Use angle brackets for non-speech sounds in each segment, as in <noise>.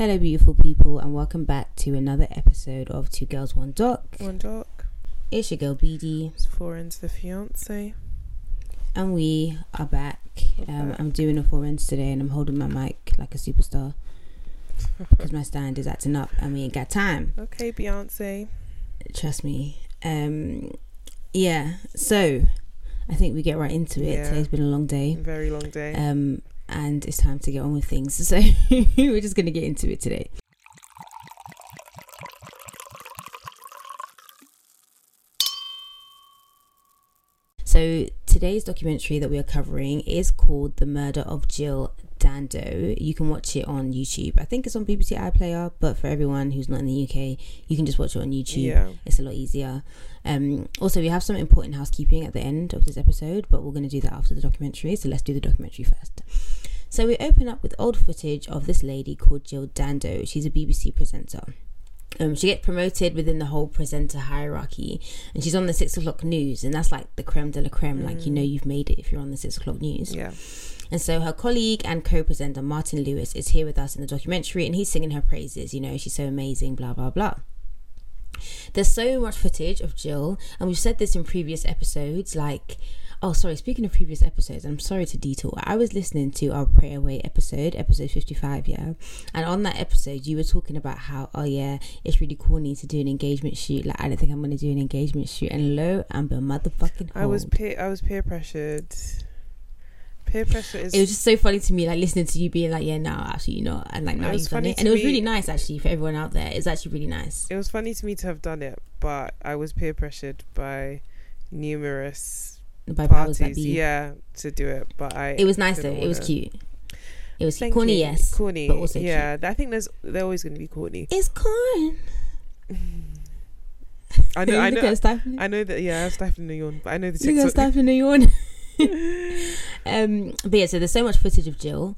Hello, beautiful people, and welcome back to another episode of Two Girls One Doc. One doc. It's your girl BD, It's foreign's the fiance. and we are back. Um, back. I'm doing a foreigns today, and I'm holding my mic like a superstar <laughs> because my stand is acting up, and we ain't got time. Okay, Beyonce. Trust me. Um, yeah. So, I think we get right into it. Yeah. Today's been a long day. Very long day. um, and it's time to get on with things. <laughs> So we're just gonna get into it today. So today's documentary that we are covering is called "The Murder of Jill Dando." You can watch it on YouTube. I think it's on BBC iPlayer, but for everyone who's not in the UK, you can just watch it on YouTube yeah. it's a lot easier. Um, also, we have some important housekeeping at the end of this episode, but we're going to do that after the documentary. So let's do the documentary first. So we open up with old footage of this lady called Jill Dando. She's a BBC presenter. Um, she gets promoted within the whole presenter hierarchy, and she's on the six o'clock news, and that's like the creme de la creme. Like you know, you've made it if you're on the six o'clock news. Yeah. And so her colleague and co-presenter Martyn Lewis is here with us in the documentary, and he's singing her praises. You know, she's so amazing, blah blah blah. There's so much footage of Jill, and we've said this in previous episodes. Like, oh, sorry. Speaking of previous episodes, I'm sorry to detour. I was listening to our Pray Away episode, episode 55, yeah, and on that episode, you were talking about how, oh yeah, it's really corny to do an engagement shoot. Like, I don't think I'm gonna do an engagement shoot, and lo, Amber motherfucking. I was peer I was peer pressured. Peer pressure is it was just so funny to me, like listening to you being like, "Yeah, no, absolutely not," and like now you've done it, and it was me- really nice actually for everyone out there. It's actually really nice. it was funny to me to have done it, but I was peer pressured by numerous By parties. be. Yeah, to do it. But I It was nice though. It was cute. It was Thank corny, you. yes, Corny. but also yeah, I think there's they're always gonna be corny. It's corn. <laughs> I know I <laughs> know. I know that yeah, I'm stifling the yawn, but I know the Look at TikTok stifling a yawn. <laughs> um, but yeah, so there's so much footage of Jill.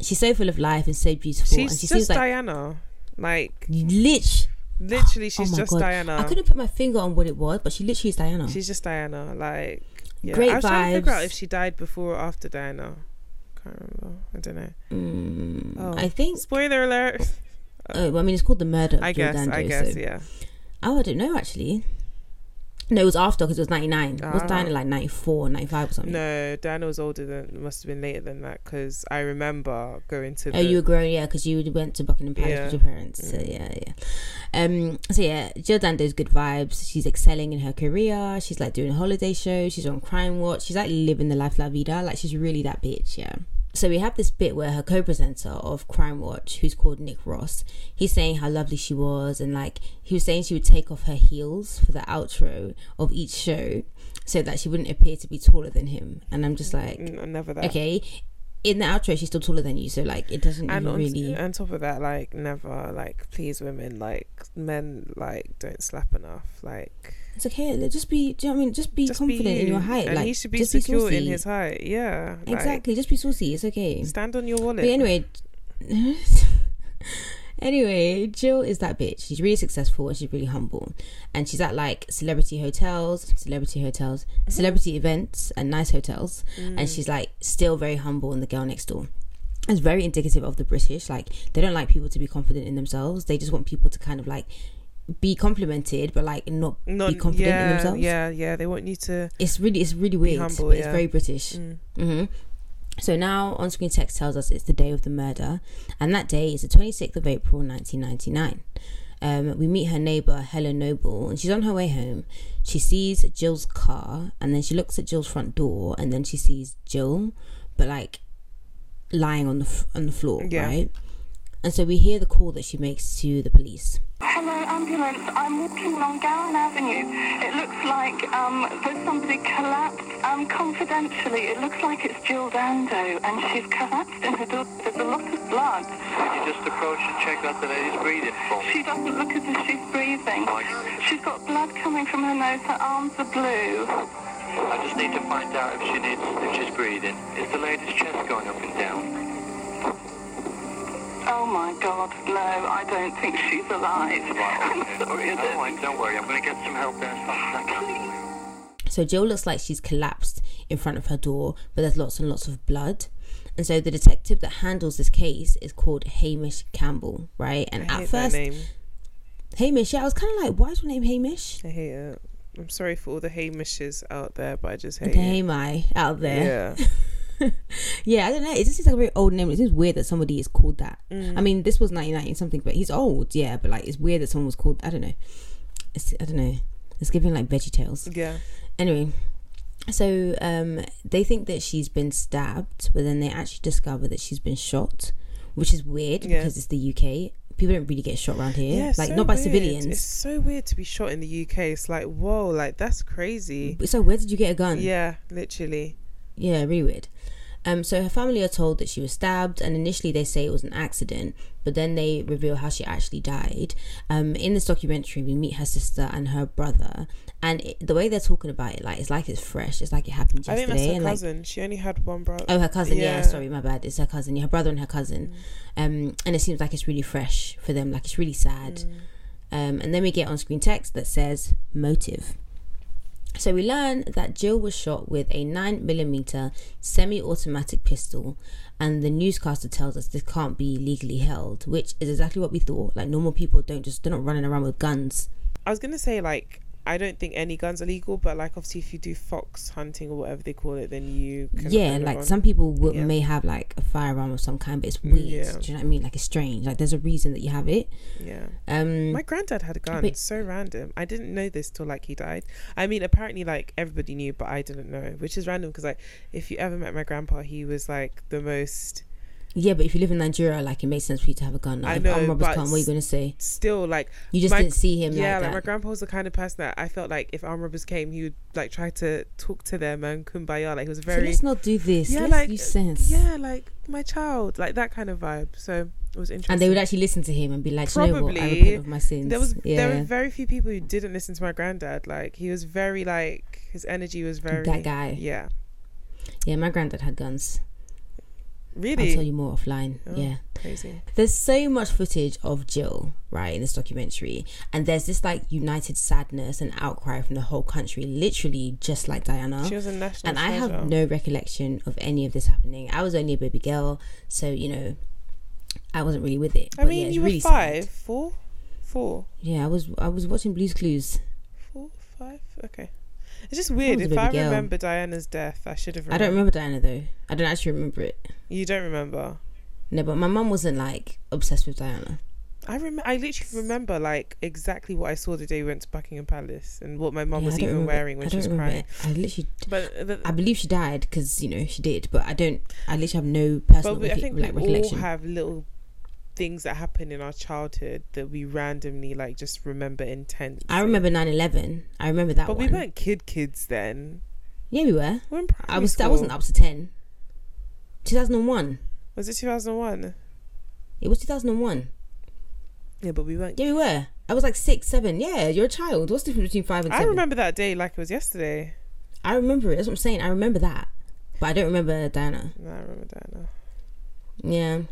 She's so full of life and so beautiful, and She's she just seems like Diana. Like lich. literally she's Oh just God. Diana. I couldn't put my finger on what it was, but she literally is Diana. She's just Diana. Like yeah. Great I was trying to figure out if she died before or after Diana. Can't remember. I don't know. Mm, Oh. I think. Spoiler alert. Oh, well, I mean, it's called the murder. Of I guess. I guess. so- Yeah. Oh, I don't know actually. No, it was after because it was 99. It was Ah. dying in like 94, 95 or something. No, Diana was older than. Must have been later than that because I remember going to. Oh, the, you were grown, yeah, because you went to Buckingham Palace Yeah. with your parents. So Mm. yeah, yeah. Um, so yeah, Jill Dando's good vibes. She's excelling in her career. She's like doing holiday shows. She's on Crime Watch. She's like living the life la vida. Like she's really that bitch, yeah. So we have this bit where her co-presenter of Crime Watch, who's called Nick Ross, he's saying how lovely she was, and like he was saying she would take off her heels for the outro of each show, so that she wouldn't appear to be taller than him. And I'm just like, Mm, never that. okay, in the outro she's still taller than you, so like it doesn't And on, really. on top of that, like never like please women. Like men, like don't slap enough. Like It's okay. Just be. Do you know what I mean? Just be just confident be in your height. and like he should be just secure in saucy. his height. Yeah, like, Exactly. Just be saucy. It's okay. Stand on your wallet. But anyway. <laughs> anyway, Jill is that bitch. She's really successful and she's really humble, and she's at like celebrity hotels, celebrity hotels, celebrity events, and nice hotels, Mm. and she's like still very humble and the girl next door. It's very indicative of the British. Like they don't like people to be confident in themselves. They just want people to kind of like be complimented, but like not Not, be confident yeah, in themselves. Yeah, yeah. They want you to. It's really, it's really weird, humble, but it's very British. Mm. hmm So now on screen text tells us it's the day of the murder, and that day is the 26th of April 1999. Um, we meet her neighbor Helen Doble, and she's on her way home. She sees Jill's car, and then she looks at Jill's front door, and then she sees Jill, but like lying on the f- on the floor, Yeah. right? And so we hear the call that she makes to the police. Hello, ambulance. I'm walking along Gowan Avenue. It looks like um, there's somebody collapsed. Um, confidentially, it looks like it's Jill Dando, and she's collapsed in her door. There's a lot of blood. Could you just approach and check out the lady's breathing for. She doesn't look as if she's breathing. She's got blood coming from her nose. Her arms are blue. I just need to find out if she needs, if she's breathing. Is the lady's chest going up and down? Oh my God, no, I don't think she's alive. <laughs> I'm okay. sorry, is All don't worry. I'm going to get some help there as fast as I can. So Jill looks like she's collapsed in front of her door, but there's lots and lots of blood. And so the detective that handles this case is called Hamish Campbell, right? And I at hate that first, name. Hamish, yeah, I was kind of like, why is your name Hamish? I hate it. I'm sorry for all the Hamishes out there, but I just hate The it. Hami out there. Yeah. <laughs> <laughs> Yeah, I don't know. It just seems like a very old name. It seems weird that somebody is called that. Mm. I mean, this was 1990 something, but he's old, yeah. But like, it's weird that someone was called. I don't know. It's I don't know. It's giving like Veggie Tales. Yeah. Anyway, so um, they think that she's been stabbed, but then they actually discover that she's been shot, which is weird Yeah. because it's the UK. People don't really get shot around here, Yeah, like so not by weird. civilians. It's so weird to be shot in the UK. It's like, whoa, like that's crazy. So where did you get a gun? Yeah, literally. Yeah, really weird. Um, so her family are told that she was stabbed, and initially they say it was an accident, but then they reveal how she actually died. Um, in this documentary, we meet her sister and her brother, and it, the way they're talking about it, like it's like it's fresh. It's like it happened yesterday. I think that's her and like, cousin. she only had one brother. oh, her cousin. Yeah. Yeah. sorry, my bad. It's her cousin. Yeah, her brother and her cousin. Mm. Um, and it seems like it's really fresh for them. Like it's really sad. Mm. Um, and then we get on screen text that says motive. So we learn that Jill was shot with a 9mm semi automatic pistol, and the newscaster tells us this can't be legally held, which is exactly what we thought. Like, normal people don't just, they're not running around with guns. I was gonna say like I don't think any guns are legal, but like obviously if you do fox hunting or whatever they call it, then you can yeah, like one. some people w- Yeah. may have like a firearm of some kind, but it's weird. Yeah. Do you know what I mean? Like, it's strange. Like, there's a reason that you have it. yeah. Um, My granddad had a gun. But- so random. I didn't know this till like he died. I mean, apparently like everybody knew, but I didn't know, which is random because like if you ever met my grandpa, he was like the most yeah, but if you live in Nigeria, like, it makes sense for you to have a gun. Like, I know, but come, what are you going to say? still like You just my- didn't see him yeah, like like, my grandpa was the kind of person that I felt like if armed robbers came, he would like try to talk to them and kumbaya. Like he was So very let's not do this. Yeah, let's like, use sense. yeah, like my child, like that kind of vibe. So it was interesting. And they would actually listen to him and be like, "Do you know what? I Probably. repent of my sins. There was yeah, there were very few people who didn't listen to my granddad. Like he was very like his energy was very that guy. Yeah, Yeah, my granddad had guns. Really I'll tell you more offline. Oh. Yeah. crazy. There's so much footage of Jill, right, in this documentary. And there's this like united sadness and outcry from the whole country, literally just like Diana. She was a national and I have no recollection of any of this happening. I was only a baby girl, so you know, I wasn't really with it. I But mean, yeah, you really were sad. five, four, four, Yeah, I was. I was watching Blue's Clues. four, five. Okay, it's just weird. If I girl. remember Diana's death, I should have. Remembered. I don't remember Diana though. I don't actually remember it. You don't remember. No, but my mum wasn't like obsessed with Diana. I rem- I literally remember like exactly what I saw the day we went to Buckingham Palace and what my mum Yeah, was even remember- wearing when she was remember crying. it. I literally, But the, I believe she died because you know she did, but I don't. I literally have no personal but we, I think we like all recollection. have little things that happen in our childhood that we randomly like just remember intense. I remember 9-11. I remember that but one. we weren't kid kids then. yeah, we were. We were in I was. I wasn't up to ten. Two thousand and one. Was it two thousand one? It was two thousand and one. Yeah, but we weren't. Yeah, we were. I was like six, seven. Yeah, you're a child. What's the difference between five and I remember that day like it was yesterday. I remember it. That's what I'm saying. I remember that, but I don't remember Diana. No, I remember Diana. Yeah.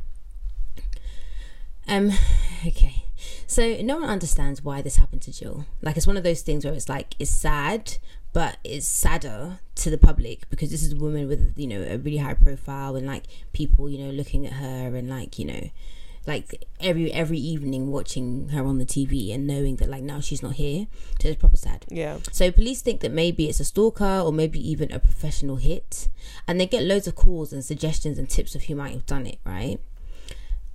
Um. <sighs> Okay. So no one understands why this happened to Jill. Like it's one of those things where it's like it's sad, but it's sadder to the public because this is a woman with you know a really high profile and like people you know looking at her and like you know like every every evening watching her on the TV and knowing that like now she's not here. So it's proper sad. Yeah. So police think that maybe it's a stalker or maybe even a professional hit. And they get loads of calls and suggestions and tips of who might have done it, right?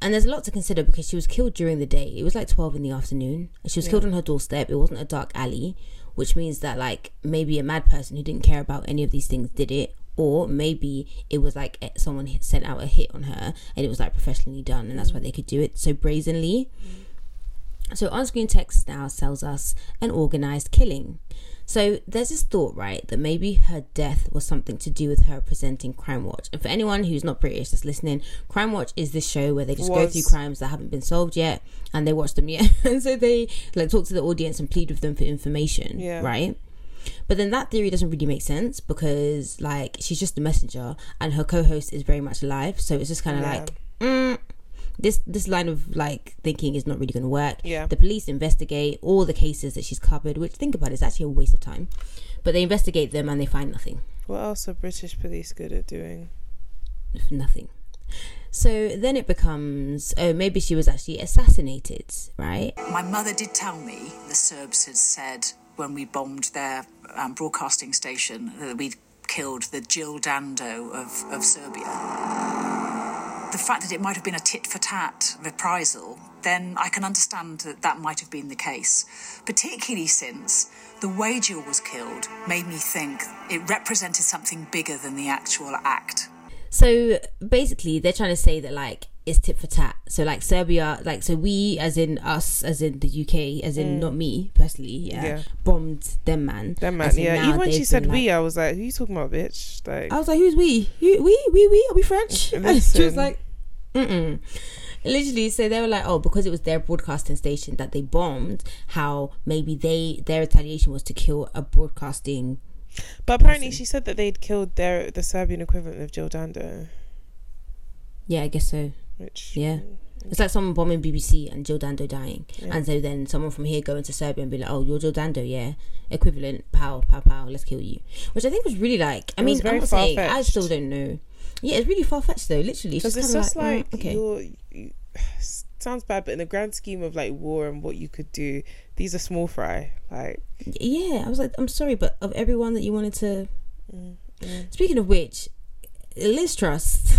And there's a lot to consider because she was killed during the day. It was like 12 in the afternoon. She was killed on her doorstep. It wasn't a dark alley, which means that like maybe a mad person who didn't care about any of these things did it. Or maybe it was like someone sent out a hit on her and it was like professionally done and that's mm. why they could do it so brazenly. Mm. So on screen text now tells us an organized killing. So there's this thought, right, that maybe her death was something to do with her presenting Crime Watch. And for anyone who's not British that's listening, Crime Watch is this show where they just go through crimes that haven't been solved yet and they watch them yet. <laughs> and so they like talk to the audience and plead with them for information. Yeah. Right? But then that theory doesn't really make sense because like she's just the messenger and her co-host is very much alive. So it's just kind of Yeah. like mm, this this line of like thinking is not really going to work. Yeah. The police investigate all the cases that she's covered, which think about it, is actually a waste of time. But they investigate them and they find nothing. What else are British police good at doing? nothing. So then it becomes, oh, maybe she was actually assassinated, right? My mother did tell me the Serbs had said when we bombed their um, broadcasting station that we'd killed the Jill Dando of, of Serbia. The fact that it might have been a tit for tat reprisal, then I can understand that that might have been the case. Particularly since the way Jill was killed made me think it represented something bigger than the actual act. So basically, they're trying to say that like it's tit for tat. So like Serbia, like so we, as in us, as in the UK, as in not me personally, yeah, Mm. Yeah. bombed them man. That man, yeah. Even when she said been, we, I was like, "Who you talking about, bitch?" Like, I was like, "Who's we? You, we, we, we? Are we French?" <laughs> And she was like, "Mm." Literally, so they were like, "Oh, because it was their broadcasting station that they bombed. How maybe they their retaliation was to kill a broadcasting." but apparently she said that they'd killed their the Serbian equivalent of Jill Dando, Yeah, I guess so. Which Yeah. It's like someone bombing BBC and Jill Dando dying. Yeah. And so then someone from here going to Serbia and be like, oh, you're Jill Dando, yeah. Equivalent, pow, pow, pow, let's kill you. Which I think was really like, I It mean, I'm not saying, I still don't know. Yeah, it's really far fetched though, literally. It's because just, it's just like like, mm, okay. you're. You, <sighs> sounds bad, but in the grand scheme of like war and what you could do, these are small fry. Like, Yeah, I was like, I'm sorry, but of everyone that you wanted to. Mm, Speaking of which, Liz Truss, <laughs>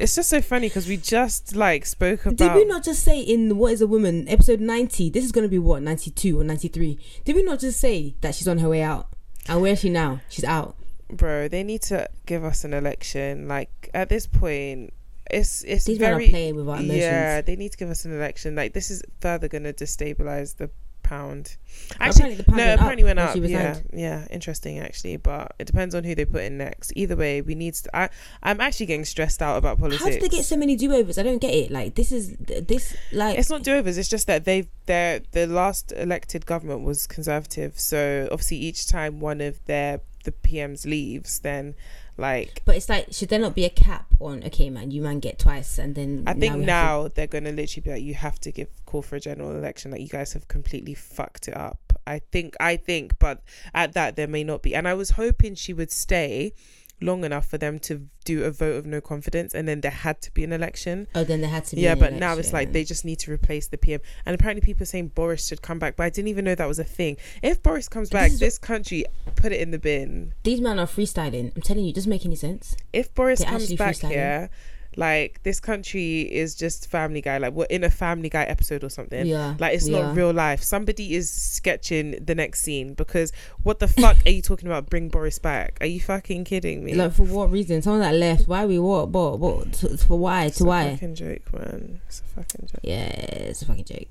it's just so funny because we just like spoke about. did we not just say in What is a Woman, episode 90, this is going to be what, 92 or 93? Did we not just say that she's on her way out? And where is she now? She's out. bro they need to give us an election like at this point it's it's These men are very playing with our emotions. yeah they need to give us an election like this is further going to destabilize the pound. Apparently the pound no went up apparently went up. yeah yeah interesting actually but it depends on who they put in next. Either way we need to i i'm actually getting stressed out about politics How did they get so many do overs? I don't get it. Like this is this like it's not do-overs it's just that they've their the last elected government was conservative. So obviously each time one of their the pms leaves then like But it's like should there not be a cap on? Okay, man, you man get twice, and then I think we have to- now they're going to literally be like, you have to give call for a general election. Like you guys have completely fucked it up. I think, I think, but at that there may not be. And I was hoping she would stay long enough for them to do a vote of no confidence, and then there had to be an election. oh, then there had to be. Yeah, but now it's like they just need to replace the PM. And apparently, people are saying Boris should come back, but I didn't even know that was a thing. If Boris comes back, is- this country put it in the bin. these men are freestyling. I'm telling you, it doesn't make any sense. if Boris They're comes back here, like this country is just Family Guy. Like we're in a Family Guy episode or something. Yeah, Like it's we not real life. Somebody is sketching the next scene because what the fuck are you talking about? Bring Boris back? Are you fucking kidding me? Like for what reason? Someone that left. Why we what? What? What? For why? it's To a why? fucking joke, man. It's a fucking joke. Yeah, it's a fucking joke.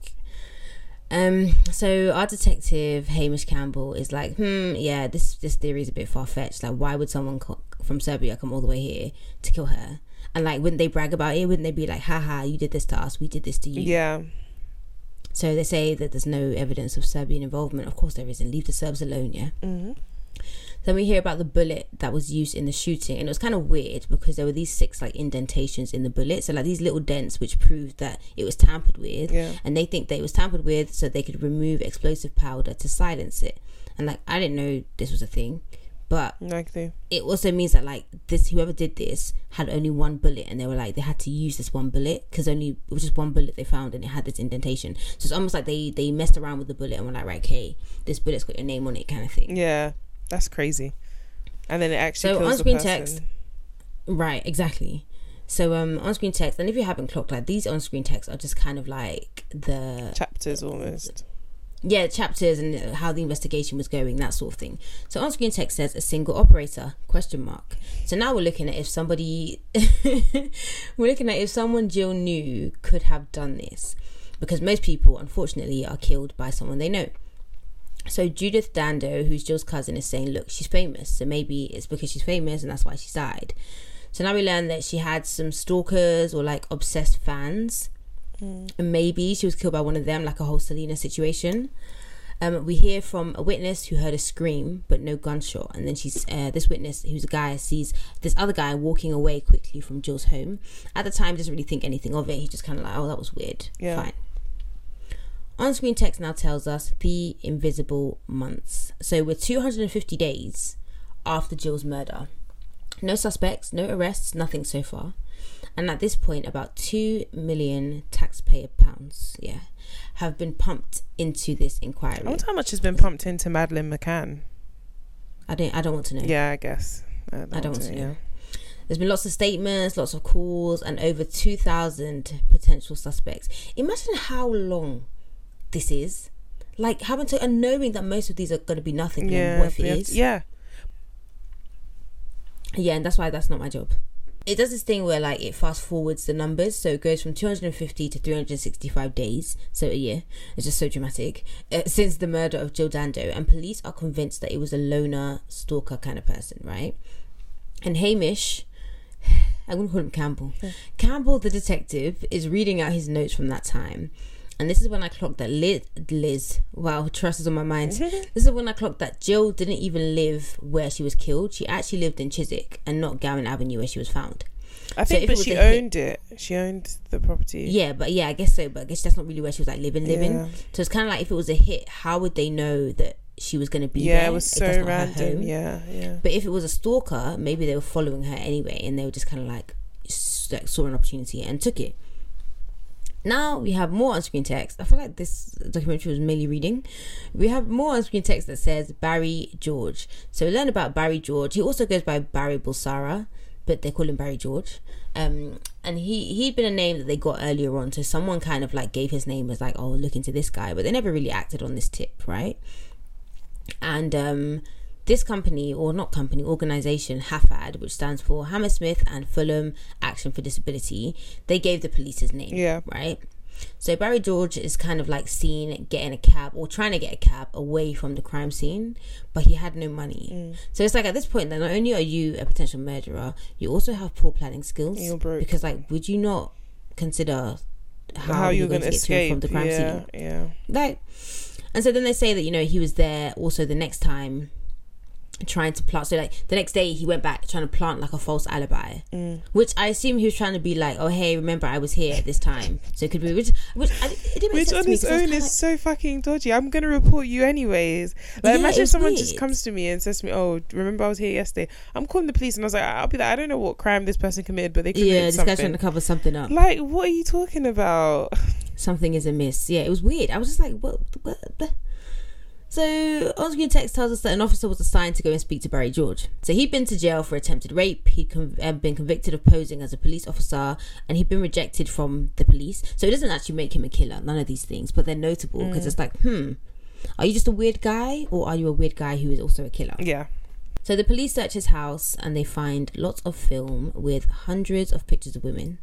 Um, so our detective Hamish Campbell is like, hmm, yeah, this this theory is a bit far fetched. Like, why would someone co- from Serbia come all the way here to kill her? And like, wouldn't they brag about it? Wouldn't they be like, haha, you did this to us, we did this to you? Yeah. So they say that there's no evidence of Serbian involvement. Of course there isn't. Leave the Serbs alone, yeah. hmm Then we hear about the bullet that was used in the shooting, and it was kind of weird because there were these six like indentations in the bullet, so like these little dents which proved that it was tampered with, Yeah. and they think that it was tampered with so they could remove explosive powder to silence it. And like I didn't know this was a thing, but they. it also means that like this whoever did this had only one bullet and they were like they had to use this one bullet because only it was just one bullet they found and it had this indentation so it's almost like they they messed around with the bullet and were like right okay this bullet's got your name on it kind of thing Yeah. That's crazy. And then it actually So, on-screen text. right exactly so um on-screen text and if you haven't clocked like these on-screen texts are just kind of like the Chapters almost. Yeah chapters and how the investigation was going that sort of thing. So on screen text says a single operator? Question mark. So now we're looking at if somebody <laughs> we're looking at if someone jill knew could have done this. Because most people unfortunately are killed by someone they know. So judith dando who's jill's cousin is saying look she's famous. So maybe it's because she's famous and that's why she's died. So now we learn that she had some stalkers or like obsessed fans and maybe she was killed by one of them, like a whole Selena situation. Um, we hear from a witness who heard a scream but no gunshot, and then she's uh, this witness, who's a guy, sees this other guy walking away quickly from Jill's home. At the time, doesn't really think anything of it. He's just kind of like, "Oh, that was weird." Yeah. Fine. On-screen text now tells us the invisible months. So we're 250 days after Jill's murder. No suspects, no arrests, nothing so far. And at this point, about 2 million taxpayer pounds, yeah, have been pumped into this inquiry. I wonder how much has been pumped into Madeleine McCann. I don't, I don't want to know. Yeah, I guess. I don't, I don't want to know. yeah. There's been lots of statements, lots of calls, and over 2,000 potential suspects. Imagine how long this is. Like having to, and knowing that most of these are going to be nothing. Yeah, what if it to- yeah. Yeah, and that's why that's not my job. It does this thing where like it fast forwards the numbers, so it goes from 250 to 365 days, so a year. It's just so dramatic uh, <laughs> since the murder of Jill Dando, and police are convinced that it was a loner stalker kind of person, right? And Hamish, <sighs> I'm gonna call him Campbell. Campbell, the detective, is reading out his notes from that time. And this is when I clocked that Liz, Liz wow, trust is on my mind. <laughs> this is when I clocked that Jill didn't even live where she was killed. She actually lived in Chiswick and not Gowan Avenue where she was found. I think, if but she a hit- owned it. She owned the property. Yeah, but yeah, I guess so. But I guess that's not really where she was like living, living. Yeah. So it's kind of like if it was a hit, how would they know that she was going to be Yeah, there? it was so random. Yeah, yeah. But if it was a stalker, maybe they were following her anyway, and they were just kind of like, like saw an opportunity and took it. Now we have more on-screen text. I feel like this documentary was mainly reading. We have more on-screen text that says Barry George. So we learn about Barry George. He also goes by Barry Bulsara, but they call him Barry George. Um, and he he'd been a name that they got earlier on. So someone kind of like gave his name as like, oh, look into this guy, but they never really acted on this tip, right? and um, this company or not company organization hafad which stands for hammersmith and fulham action for disability they gave the police his name Yeah. right so barry george is kind of like seen getting a cab or trying to get a cab away from the crime scene but he had no money Mm. so it's like at this point that not only are you a potential murderer you also have poor planning skills because like would you not consider how, How, you're you're going to get to and escape? from the crime yeah, scene yeah. like and so then they say that you know he was there also the next time trying to plant so like the next day he went back trying to plant like a false alibi Mm. which i assume he was trying to be like oh hey remember i was here at this time so it could be which which I, it Which on its 'cause I was own is like, so fucking dodgy. I'm gonna report you anyways. Like Yeah, imagine it if was someone just comes to me and says to me, "Oh, remember I was here yesterday." I'm calling the police, and I was like, "I'll be like, I don't know what crime this person committed, but they committed yeah this guy's trying to cover something up Like, what are you talking about? <laughs> something is amiss. Yeah, it was weird. I was just like, what? what So, on-screen text tells us that an officer was assigned to go and speak to Barry George. So he'd been to jail for attempted rape. He'd con- uh, been convicted of posing as a police officer, and he'd been rejected from the police. So it doesn't actually make him a killer. None of these things, but they're notable because it's like, hmm, are you just a weird guy, or are you a weird guy who is also a killer? Yeah, So the police search his house and they find lots of film with hundreds of pictures of women,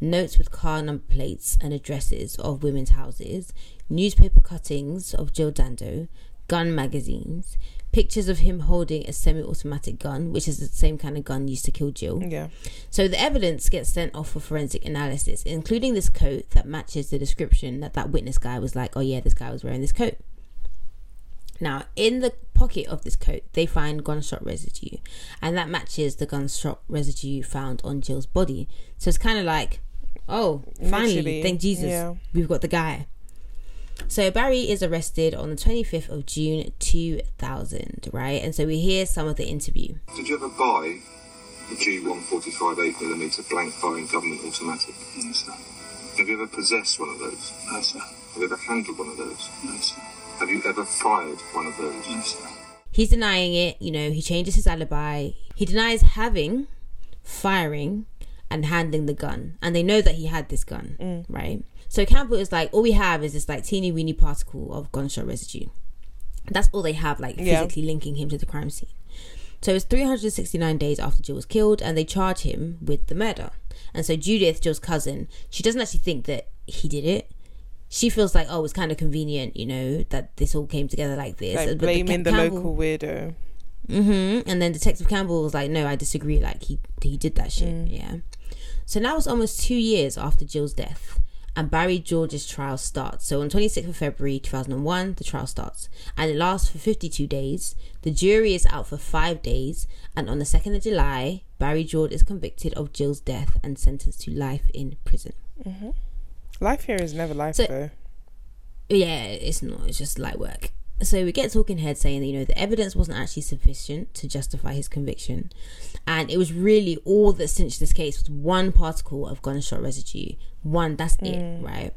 notes with car number plates and addresses of women's houses, newspaper cuttings of Jill Dando, gun magazines, pictures of him holding a semi-automatic gun, which is the same kind of gun used to kill Jill. yeah. So the evidence gets sent off for forensic analysis, including this coat that matches the description that that witness guy was like, oh yeah, this guy was wearing this coat. Now, in the pocket of this coat, they find gunshot residue, and that matches the gunshot residue found on Jill's body. So it's kind of like, oh, finally, Literally, thank Jesus, yeah. we've got the guy. So Barry is arrested on the 25th of June 2000, right? And so we hear some of the interview. Did you ever buy the G145 8mm blank firing government automatic? No, sir. Have you ever possessed one of those? No, sir. Have you ever handled one of those? No, sir. Have you ever fired one of those? No, sir. He's denying it. You know, he changes his alibi. He denies having, firing, and handling the gun. And they know that he had this gun, mm. right? So Campbell is like, all we have is this like teeny weeny particle of gunshot residue. That's all they have, like Yeah. physically linking him to the crime scene. So it's 369 days after Jill was killed, and they charge him with the murder. And so Judith, Jill's cousin, she doesn't actually think that he did it. She feels like, oh, it's kind of convenient, you know, that this all came together like this. Like the blaming the local weirdo. hmm And then Detective Campbell was like, "No, I disagree. Like he he did that shit." Yeah. So now it's almost two years after Jill's death, and Barry George's trial starts. So on 26th of February 2001, the trial starts, and it lasts for 52 days. The jury is out for five days, and on the 2nd of July, Barry George is convicted of Jill's death and sentenced to life in prison. Mm-hmm. Life here is never life So- though. Yeah, it's not. It's just light work. So we get talking head saying that you know the evidence wasn't actually sufficient to justify his conviction, and it was really all that cinched this case was one particle of gunshot residue. One, that's it, mm. right?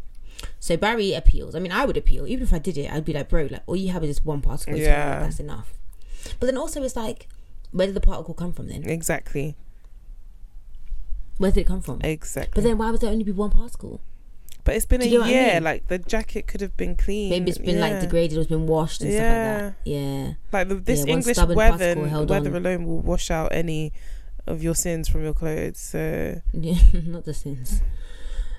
So Barry appeals. I mean, I would appeal even if I did it. I'd be like, bro, like all you have is this one particle. Yeah. that's enough. But then also, it's like, where did the particle come from? Then Exactly. where did it come from? Exactly. But then why would there only be one particle? But it's been Do a you know what I year. mean? Like the jacket could have been clean. Maybe it's been like degraded or it's been washed and stuff like that. Yeah. Like the, this Yeah, English weather, weather on. alone will wash out any of your sins from your clothes. So Yeah, <laughs> not the sins.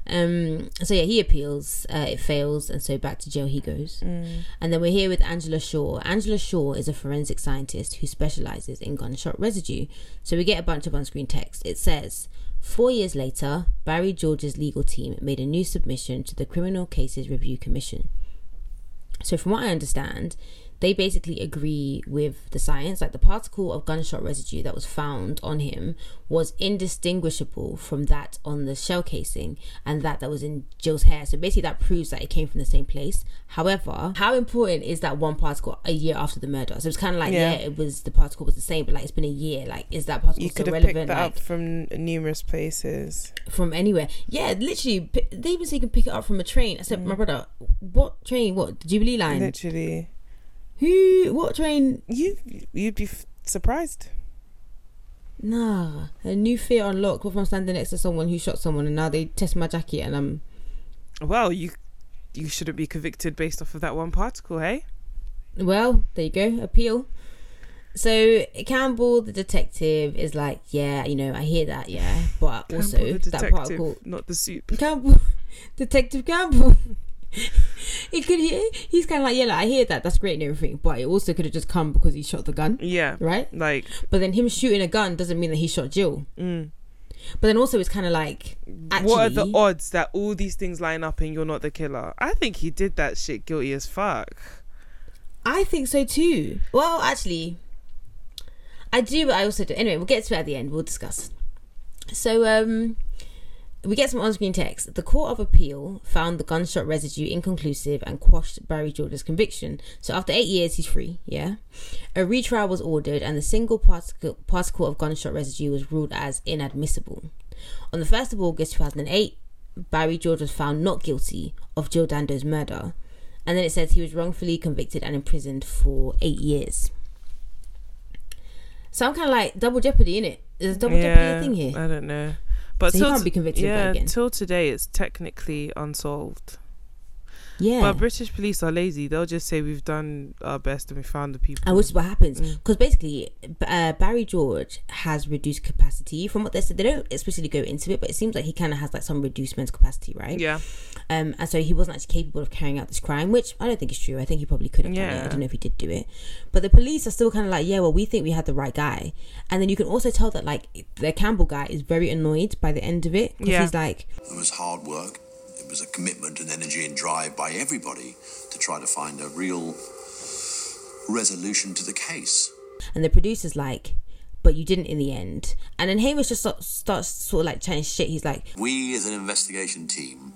Um. So yeah, he appeals. Uh, it fails, and so back to jail he goes. mm, And then we're here with Angela Shaw. Angela Shaw is a forensic scientist who specializes in gunshot residue. So we get a bunch of on-screen text. It says, four years later, Barry George's legal team made a new submission to the Criminal Cases Review Commission. So from what I understand, they basically agree with the science. Like the particle of gunshot residue that was found on him was indistinguishable from that on the shell casing and that that was in Jill's hair. So basically, that proves that it came from the same place. However, how important is that one particle a year after the murder? So it's kind of like yeah. Yeah. it was the particle was the same, but like it's been a year. Like is that particle you still could have relevant? picked that like up from numerous places. from anywhere? Yeah, literally. They even say you can pick it up from a train. I said, mm. my brother, what train? What Jubilee line? Literally, Who? What train? you you'd be f- surprised. Nah, a new fear unlocked. What if I'm standing next to someone who shot someone and now they test my jacket and I'm. Well, you you shouldn't be convicted based off of that one particle, hey? Well, there you go. Appeal. So Campbell, the detective, is like, yeah, you know, I hear that, yeah, but also Campbell the that particle. not the soup. Campbell, <laughs> Detective Campbell. <laughs> he could. He's kind of like, yeah, like, I hear that. That's great and everything, but it also could have just come because he shot the gun, Yeah, right? like But then him shooting a gun doesn't mean that he shot Jill. mm. But then also, it's kind of like, actually, what are the odds that all these things line up and you're not the killer? I think he did that shit guilty as fuck. I think so too. Well, actually, I do, but I also do. Anyway, we'll get to it at the end. We'll discuss. So, um, we get some on-screen text. The Court of Appeal found the gunshot residue inconclusive and quashed Barry George's conviction. So after eight years, he's free. Yeah, a retrial was ordered, and the single particle, particle of gunshot residue was ruled as inadmissible. On the first of August, two thousand and eight, Barry George was found not guilty of Jill Dando's murder, and then it says he was wrongfully convicted and imprisoned for eight years. So I'm kind of like double jeopardy in it. There's a double jeopardy a thing here. I don't know. But So he can't be convicted yeah, again. till today it's technically unsolved. Yeah. But British police are lazy. They'll just say we've done our best and we found the people. And which is what happens Mm. because basically uh, Barry George has reduced capacity. From what they said, they don't explicitly go into it, but it seems like he kind of has like some reduced mental capacity, right? yeah, Um, and so he wasn't actually capable of carrying out this crime, which I don't think is true. I think he probably could have done it. I don't know if he did do it, but the police are still kind of like, yeah, well, we think we had the right guy. And then you can also tell that like the Campbell guy is very annoyed by the end of it because Yeah. he's like, It was hard work. Was a commitment and energy and drive by everybody to try to find a real resolution to the case. and the producer's like, but you didn't in the end. And then Hamish just start, starts sort of like chatting shit. He's like, We, as an investigation team,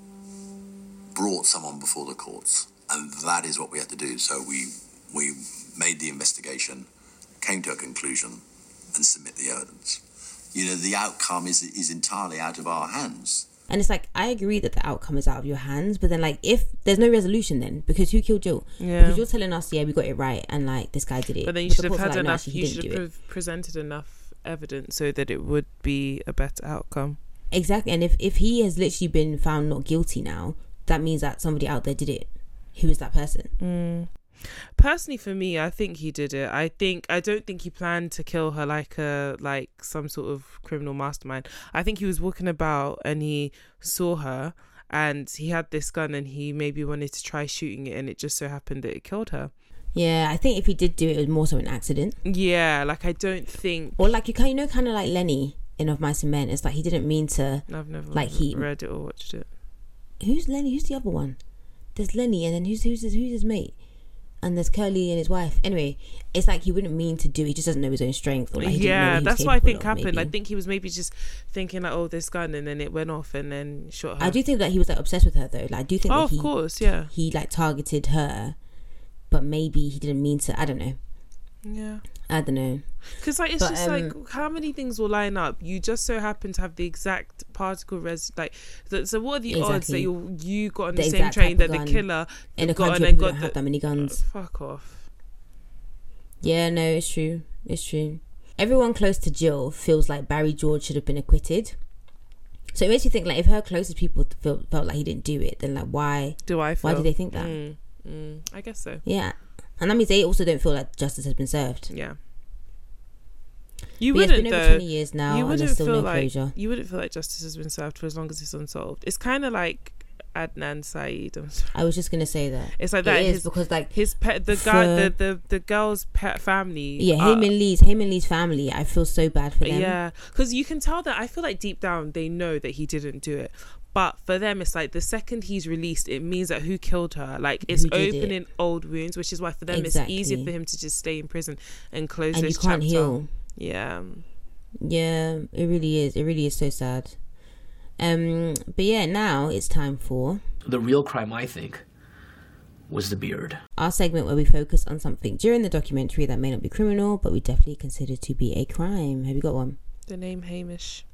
brought someone before the courts, and that is what we had to do. So we we made the investigation, came to a conclusion, and submit the evidence. You know, the outcome is is entirely out of our hands. And it's like I agree that the outcome is out of your hands, but then like if there's no resolution, then because who killed Jill? Yeah. Because you're telling us, yeah, we got it right, and like this guy did it. but then you should have had like, no, enough. actually, you should have presented enough evidence so that it would be a better outcome. Exactly. And if if he has literally been found not guilty now, that means that somebody out there did it. Who is that person? Mm. Personally, for me, I think he did it. I think I don't think he planned to kill her like a like some sort of criminal mastermind. I think he was walking about and he saw her and he had this gun and he maybe wanted to try shooting it and it just so happened that it killed her. Yeah, I think if he did do it, it was more so an accident, Yeah, like I don't think or like you kind, you know, kind of like Lennie in Of Mice and Men. It's like he didn't mean to. I've never Like he- read it or watched it. Who's Lennie? Who's the other one? There's Lennie, and then who's who's his, who's his mate? And there's Curly and his wife. Anyway, it's like he wouldn't mean to do. He just doesn't know his own strength, or like he didn't know yeah, that's what I think of, happened. I think he was maybe just thinking like, oh, this gun, and then it went off and then shot her. I do think that he was like obsessed with her though. Like I do think Oh, that of he course, yeah. he like targeted her, but maybe he didn't mean to. I don't know. Yeah. I don't know. Because like it's But, just um, like how many things will line up? You just so happen to have the exact particle res like. The, so what are the odds that you you got on The the, same train that the killer In a got country got the that many guns. fuck off. Yeah, no, it's true. It's true. Everyone close to Jill feels like Barry George should have been acquitted. So it makes you think like if her closest people felt felt like he didn't do it, then like why? Do I? Feel? Why do they think that? Mm, mm, I guess so. Yeah, and that means they also don't feel like justice has been served. Yeah. You But wouldn't been over though. twenty years now, you and wouldn't there's still feel no like closure. you wouldn't feel like justice has been served for as long as it's unsolved. It's kind of like Adnan Syed. I was just gonna say that. It's like It that. is His, because like his pet, the guy, the, the the girl's pet family. yeah, are- him and Lee's him and Lee's family. I feel so bad for them. Yeah, because you can tell that. I feel like deep down they know that he didn't do it. But for them, it's like the second he's released, it means that who killed her? Like it's Who did it? opening old wounds, which is why for them Exactly. it's easier for him to just stay in prison and close and you this can't chapter. heal. Yeah, Yeah, it really is. It really is so sad. Um, but yeah, now it's time for The real crime, I think, was the beard. our segment where we focus on something during the documentary that may not be criminal, but we definitely consider to be a crime. Have you got one? the name Hamish.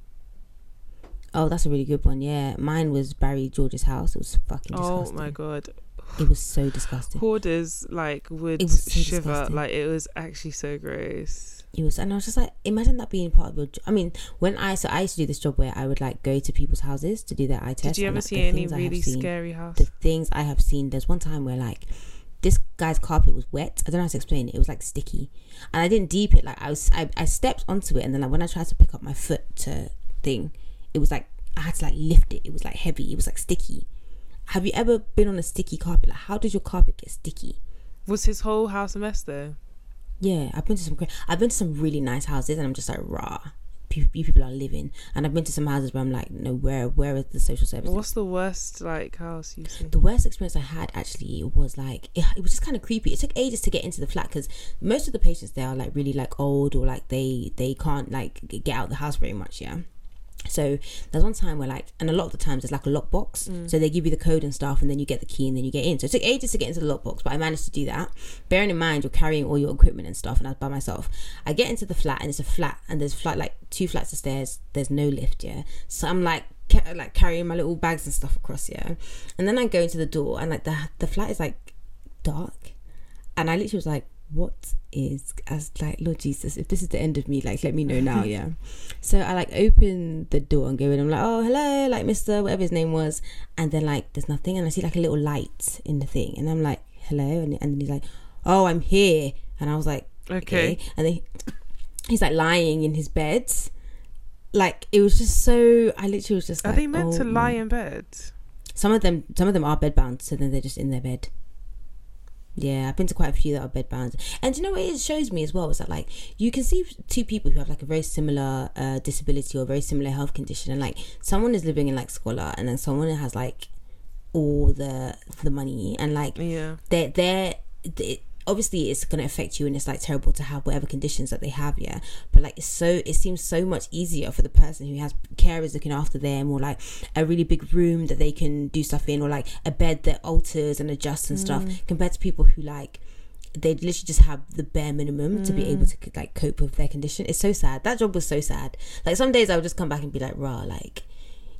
Oh, that's a really good one. Yeah, mine was Barry George's house. It was fucking Oh disgusting. my god, It was so disgusting. hoarders like would It so shiver. disgusting. Like it was actually so gross. It was, and I was just like, imagine that being part of your. I mean, when I so I used to do this job where I would like go to people's houses to do their eye test. Did you and, ever like, see any things I have really seen- scary house? the things I have seen. There's one time where like this guy's carpet was wet. I don't know how to explain it. It was like sticky, and I didn't deep it. Like I was, I, I stepped onto it, and then like when I tried to pick up my foot to thing, it was like I had to like lift it. It was like heavy. It was like sticky. Have you ever been on a sticky carpet? Like how does your carpet get sticky? Was his whole house a mess though? Yeah, I've been to some. I've been to some really nice houses, and I'm just like raw. You you people are living, and I've been to some houses where I'm like, no, where where is the social service? What's the worst like house you've seen? the worst experience I had actually was like it, it was just kind of creepy. It took ages to get into the flat because most of the patients there are like really like old or like they they can't like get out of the house very much. Yeah. So there's one time where like, and a lot of the times there's like a lockbox. Mm. So they give you the code and stuff, and then you get the key, and then you get in. So it took ages to get into the lockbox, but I managed to do that. Bearing in mind you're carrying all your equipment and stuff, and I was by myself. I get into the flat, and it's a flat, and there's flat like two flats of stairs. There's no lift. Yeah. So I'm like. Ca- like carrying my little bags and stuff across, yeah, and then I go into the door and like the the flat is like dark, and I literally was like, "What is?" As like, Lord Jesus, if this is the end of me, like, let me know now, <laughs> yeah. So I like open the door and go in. I'm like, "Oh, hello," like Mister, whatever his name was, and then like there's nothing, and I see like a little light in the thing, and I'm like, "Hello," and, and he's like, "Oh, I'm here," and I was like, Okay. and then he's like lying in his bed. Like it was just so. I literally was just. Are like, they meant oh to lie in bed? some of them some of them are bed bound so then they're just in their bed yeah i've been to quite a few that are bed bound and do you know what it shows me as well is that like you can see two people who have like a very similar uh disability or very similar health condition and like someone is living in like squalor and then someone has like all the the money and like Yeah. they're they're they, obviously it's going to affect you and it's like terrible to have whatever conditions that they have yeah but like it's so it seems so much easier for the person who has carers looking after them or like a really big room that they can do stuff in or like a bed that alters and adjusts and stuff compared to people who like they literally just have the bare minimum to be able to like cope with their condition it's so sad that job was so sad like some days i would just come back and be like rah like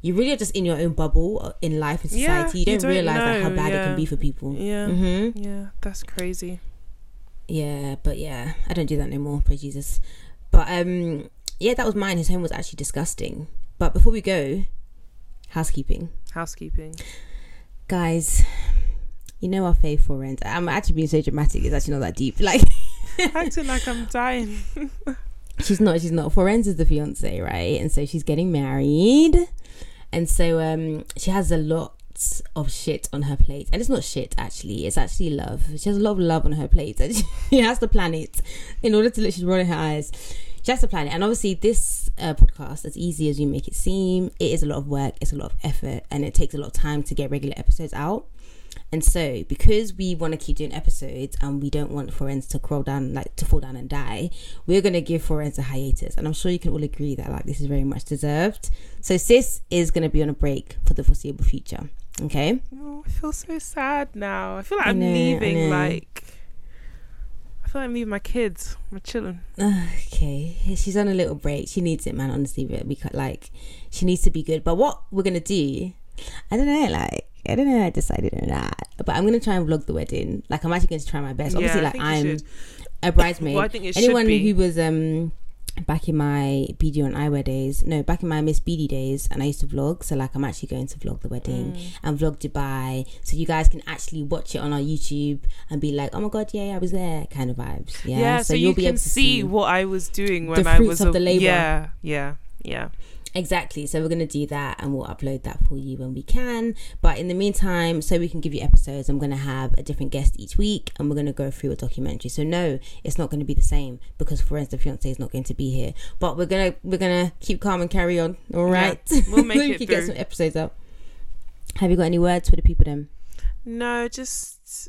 you really are just in your own bubble uh, in life and Yeah, society you don't, you don't realize like how bad it can be for people Yeah. mm-hmm. Yeah. That's crazy. Yeah, but yeah, I don't do that no more. Praise Jesus. But um, yeah, that was mine. His home was actually disgusting. But before we go, housekeeping, Housekeeping. guys. You know our faithful rent. I'm actually being so dramatic. It's actually not that deep. <laughs> Like Acting like I'm dying. <laughs> she's not. She's not. Forenz is the fiance, right? And so she's getting married, and so um, she has a lot of shit on her plate, and it's not shit actually. It's actually love. She has a lot of love on her plate, and <laughs> she has to plan it in order to let she's rolling her eyes. She has to plan it, and obviously this uh, podcast, as easy as you make it seem, it is a lot of work. It's a lot of effort, and it takes a lot of time to get regular episodes out. And so, because we want to keep doing episodes and we don't want Forens to crawl down, like to fall down and die, we're going to give Forens a hiatus. And I'm sure you can all agree that, like, this is very much deserved. So, Sis is going to be on a break for the foreseeable future. Okay? Oh, I feel so sad now. I feel like I I'm I leaving like feel like me with my kids. We're chilling. <sighs> Okay, she's on a little break. She needs it, man. Honestly, but we like she needs to be good. But what we're gonna do, I don't know. Like I don't know. I decided or not, but I'm gonna try and vlog the wedding. Like I'm actually going to try my best. Obviously, Yeah, like I'm a bridesmaid. Well, I think it should Anyone who was um back in my BD on eyewear days, no, back in my Miss BD days, and I used to vlog. So like I'm actually going to vlog the wedding Mm. and vlog Dubai, so you guys can actually watch it on our YouTube and be like, oh my god, yeah, I was there, kind of vibes. Yeah, Yeah, so, you you'll be can able to see, what I was doing when the I fruits was of a- the labor. Yeah, yeah, yeah. Exactly. So we're gonna do that, and we'll upload that for you when we can. But in the meantime, so we can give you episodes, I'm gonna have a different guest each week, and we're gonna go through a documentary. So no, it's not gonna be the same because Florence the fiance is not going to be here. But we're gonna we're gonna keep calm and carry on. All right. we'll make we <laughs> it can get some episodes up. Have you got any words for the people then? No, just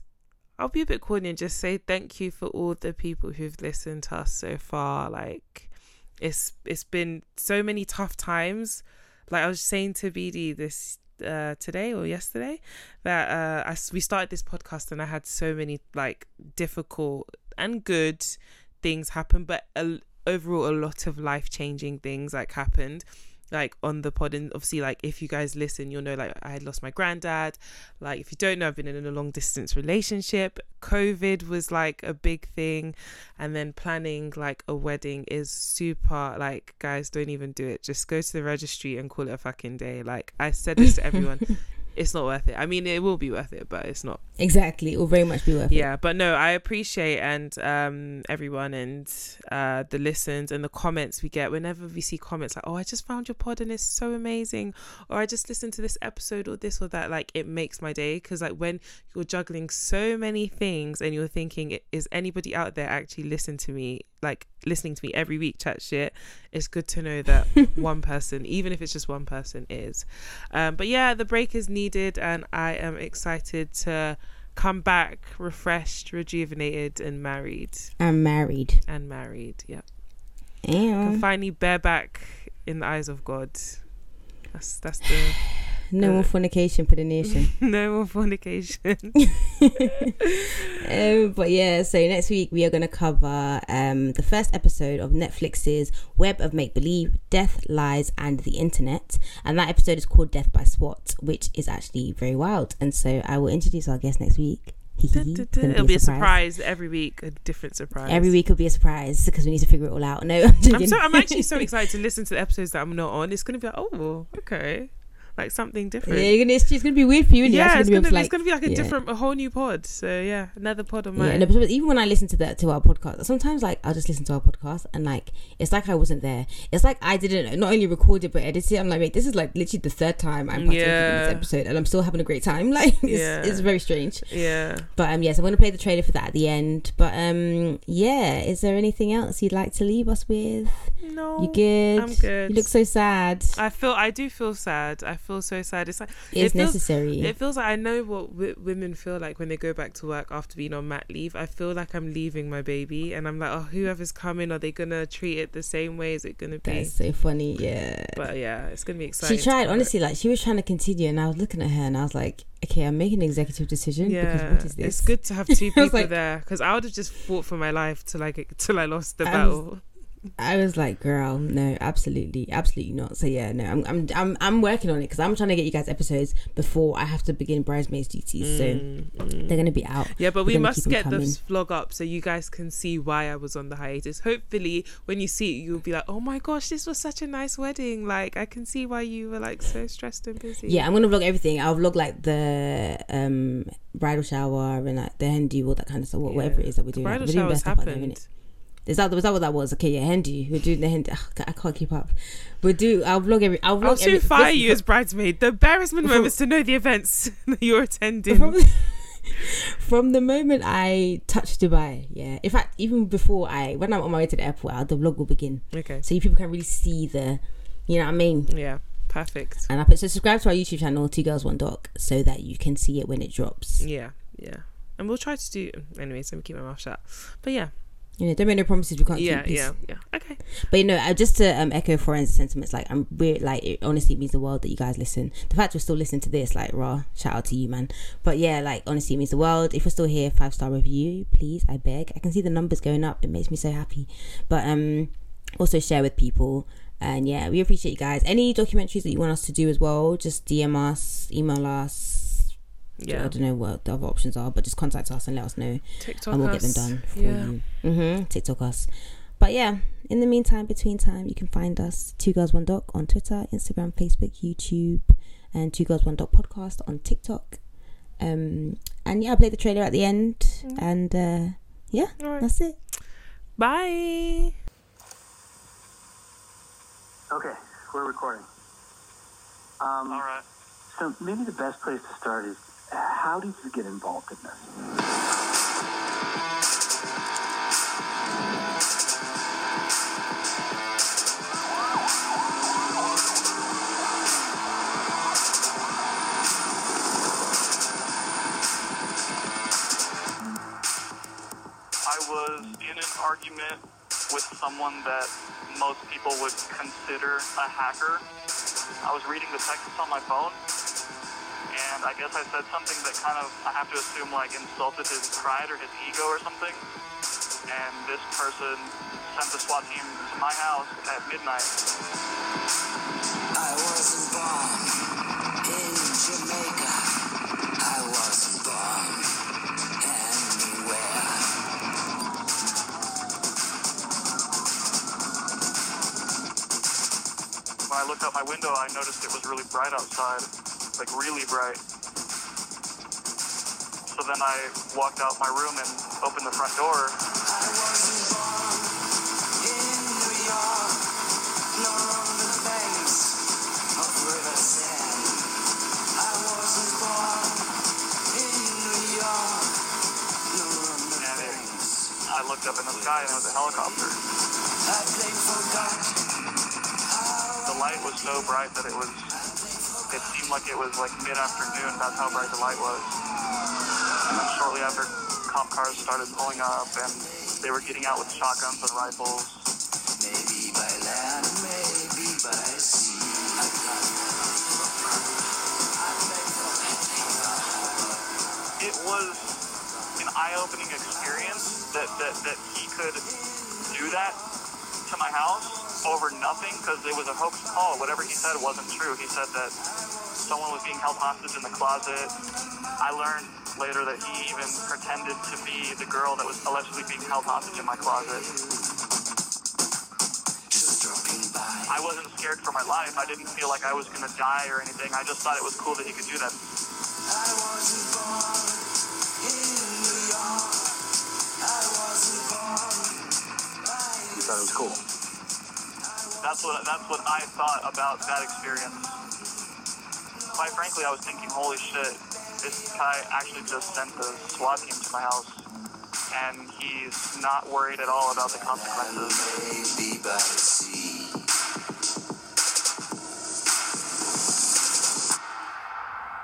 I'll be a bit corny and just say thank you for all the people who've listened to us so far. Like it's it's been so many tough times. Like I was saying to BD this uh today or yesterday that uh I we started this podcast and I had so many like difficult and good things happen but overall a lot of life changing things like happened like on the pod and obviously like if you guys listen you'll know like I had lost my granddad. Like if you don't know I've been in a long distance relationship. Covid was like a big thing and then planning like a wedding is super like guys don't even do it. Just go to the registry and call it a fucking day. Like I said this to everyone <laughs> it's not worth it. I mean it will be worth it but it's not. Exactly. It will very much be worth it. yeah but no i appreciate and um everyone and uh the listens and the comments we get. Whenever we see comments like oh i just found your pod and it's so amazing or i just listened to this episode or this or that like it makes my day because like when you're juggling so many things and you're thinking is anybody out there actually listen to me like listening to me every week chat shit? It's good to know that <laughs> one person even if it's just one person is. Um but yeah the break is needed and i am excited to come back refreshed, rejuvenated, and married. I'm married. And married, yeah. Can finally bear back in the eyes of God. That's that's the No more fornication for the nation. <laughs> no more fornication. <laughs> um, but yeah, so next week we are going to cover um, the first episode of Netflix's Web of Make Believe, Death, Lies, and the Internet. And that episode is called Death by SWAT, which is actually very wild. And so I will introduce our guest next week. It'll be a surprise every week, a different surprise. Every week will be a surprise because we need to figure it all out. No, I'm. I'm so I'm actually so <laughs> excited to listen to the episodes that I'm not on. It's gonna be like, oh, okay, like something different. Yeah, gonna, it's, it's gonna be weird for you. and yeah, it's be gonna, able to, it's gonna be like a yeah. different, a whole new pod. So yeah, another pod on Yeah, mine. no, but even when I listen to that to our podcast, sometimes like I'll just listen to our podcast and like it's like I wasn't there. It's like I didn't not only record it but edit it. I'm like, wait, this is like literally the third time I'm partaking in Yeah. this episode and I'm still having a great time. <laughs> Like it's, Yeah. it's very strange. yeah. But um, yes, I'm gonna play the trailer for that at the end. But um, yeah, is there anything else you'd like to leave us with? No, You good? I'm good. You look so sad. I feel I do feel sad. I feel so sad. It's like It's it feels, necessary. It feels like I know what w- women feel like when they go back to work after being on mat leave. I feel like I'm leaving my baby, and I'm like, oh, whoever's coming, are they gonna treat it the same way? Is it gonna be? That's so funny. Yeah. But yeah, it's gonna be exciting. She tried honestly, like she was trying to continue, and I was looking at her, and I was like, "Okay, I'm making an executive decision Yeah, because what is this?" it's good to have <laughs> two people like- there because I would have just fought for my life till like till I lost the I battle. I was like, "Girl, no, absolutely, absolutely not." So yeah, no, I'm, I'm, I'm, I'm working on it because I'm trying to get you guys episodes before I have to begin bridesmaids duties. So they're gonna be out. Mm, Yeah, but We're we must get the coming. vlog up so you guys can see why I was on the hiatus. Hopefully, when you see it, you'll be like, "Oh my gosh, this was such a nice wedding! Like, I can see why you were like so stressed and busy." Yeah, I'm gonna vlog everything. I'll vlog like the um bridal shower and like the Hindu, all that kind of stuff, wh- whatever it is that we're The doing. bridal showers best there, happened. Is that was that what that was? Okay, yeah, Hindu. We're doing the. Ugh, I can't keep up. We'll do. I'll vlog every. I'll vlog I'll soon every, fire this- you as bridesmaid. The embarrassment From- moments to know the events <laughs> that you're attending. from, <laughs> from the moment I touched Dubai, yeah. In fact, even before I, when I'm on my way to the airport, the vlog will begin, okay. so you people can really see the, you know what I mean. Yeah. Perfect. And I put so subscribe to our YouTube channel, Two Girls One Doc, so that you can see it when it drops. Yeah. Yeah. And we'll try to do. Anyways, let me keep my mouth shut. But yeah. You know, don't make no promises we can't Yeah, keep. Peace. yeah, yeah. Okay. But you know, uh, just to um, echo Foren's sentiments, like I'm weird. Like it honestly means the world that you guys listen. The fact we're still listening to this, like raw, shout out to you, man. But yeah, like honestly, it means the world. If you're still here, five star review, please. I beg. I can see the numbers going up. It makes me so happy. But um, also share with people. And yeah, we appreciate you guys. Any documentaries that you want us to do as well, just DM us, email us. I don't know what the other options are, but just contact us and let us know TikTok and we'll get them us. done for Yeah. you. Mm-hmm. TikTok us. But yeah, in the meantime, between time, you can find us Two Girls One Doc on Twitter, Instagram, Facebook, YouTube, and Two Girls One Doc podcast on TikTok. Um, and yeah, I play the trailer at the end, and uh, yeah, All right. that's it. Bye. Okay, we're recording. Um, All right. So maybe the best place to start is how did you get involved in this? I was in an argument with someone that most people would consider a hacker. I was reading the text on my phone, I guess I said something that kind of, I have to assume, like insulted his pride or his ego or something. And this person sent the SWAT team to my house at midnight. I wasn't born in Jamaica. I wasn't born anywhere. When I looked out my window, I noticed it was really bright outside, like really bright. So then I walked out my room and opened the front door. I looked up in the sky and it was a helicopter. The light was so bright that it was, it seemed like it was like mid-afternoon. That's how bright the light was. Then shortly after, cop cars started pulling up and they were getting out with shotguns and rifles. Maybe by land, maybe by sea. It was an eye-opening experience that, that, that he could do that to my house over nothing because it was a hoax call. Whatever he said wasn't true. He said that someone was being held hostage in the closet. I learned later that he even pretended to be the girl that was allegedly being held hostage in my closet. just dropping by. I wasn't scared for my life. I didn't feel like I was going to die or anything. I just thought it was cool that he could do that. I wasn't born in New York. I wasn't born. You thought it was cool. That's what that's what I thought about that experience. Quite frankly, I was thinking, holy shit, this guy actually just sent the SWAT team to my house, and he's not worried at all about the consequences.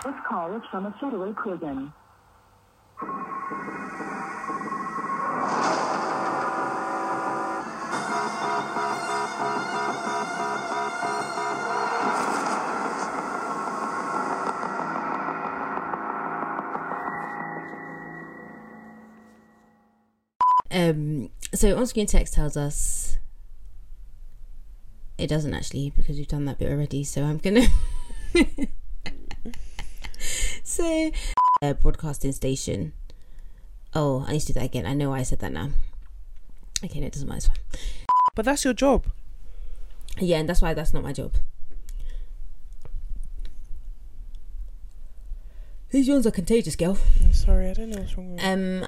This call is from a federal prison. So on screen text tells us it doesn't actually because we've done that bit already. So I'm gonna <laughs> say uh, broadcasting station. Oh, I need to do that again. I know why I said that now. Okay, no, it doesn't matter. It's fine. But that's your job. Yeah, and that's why that's not my job. These ones are contagious, girl. I'm sorry, I don't know what's wrong with. Um.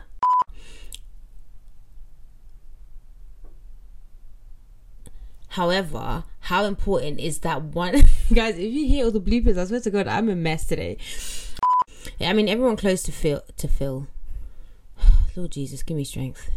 However, how important is that one, <laughs> guys? If you hear all the bloopers, I swear to God, I'm a mess today. I mean, everyone close to Phil to Phil. <sighs> Lord Jesus, give me strength.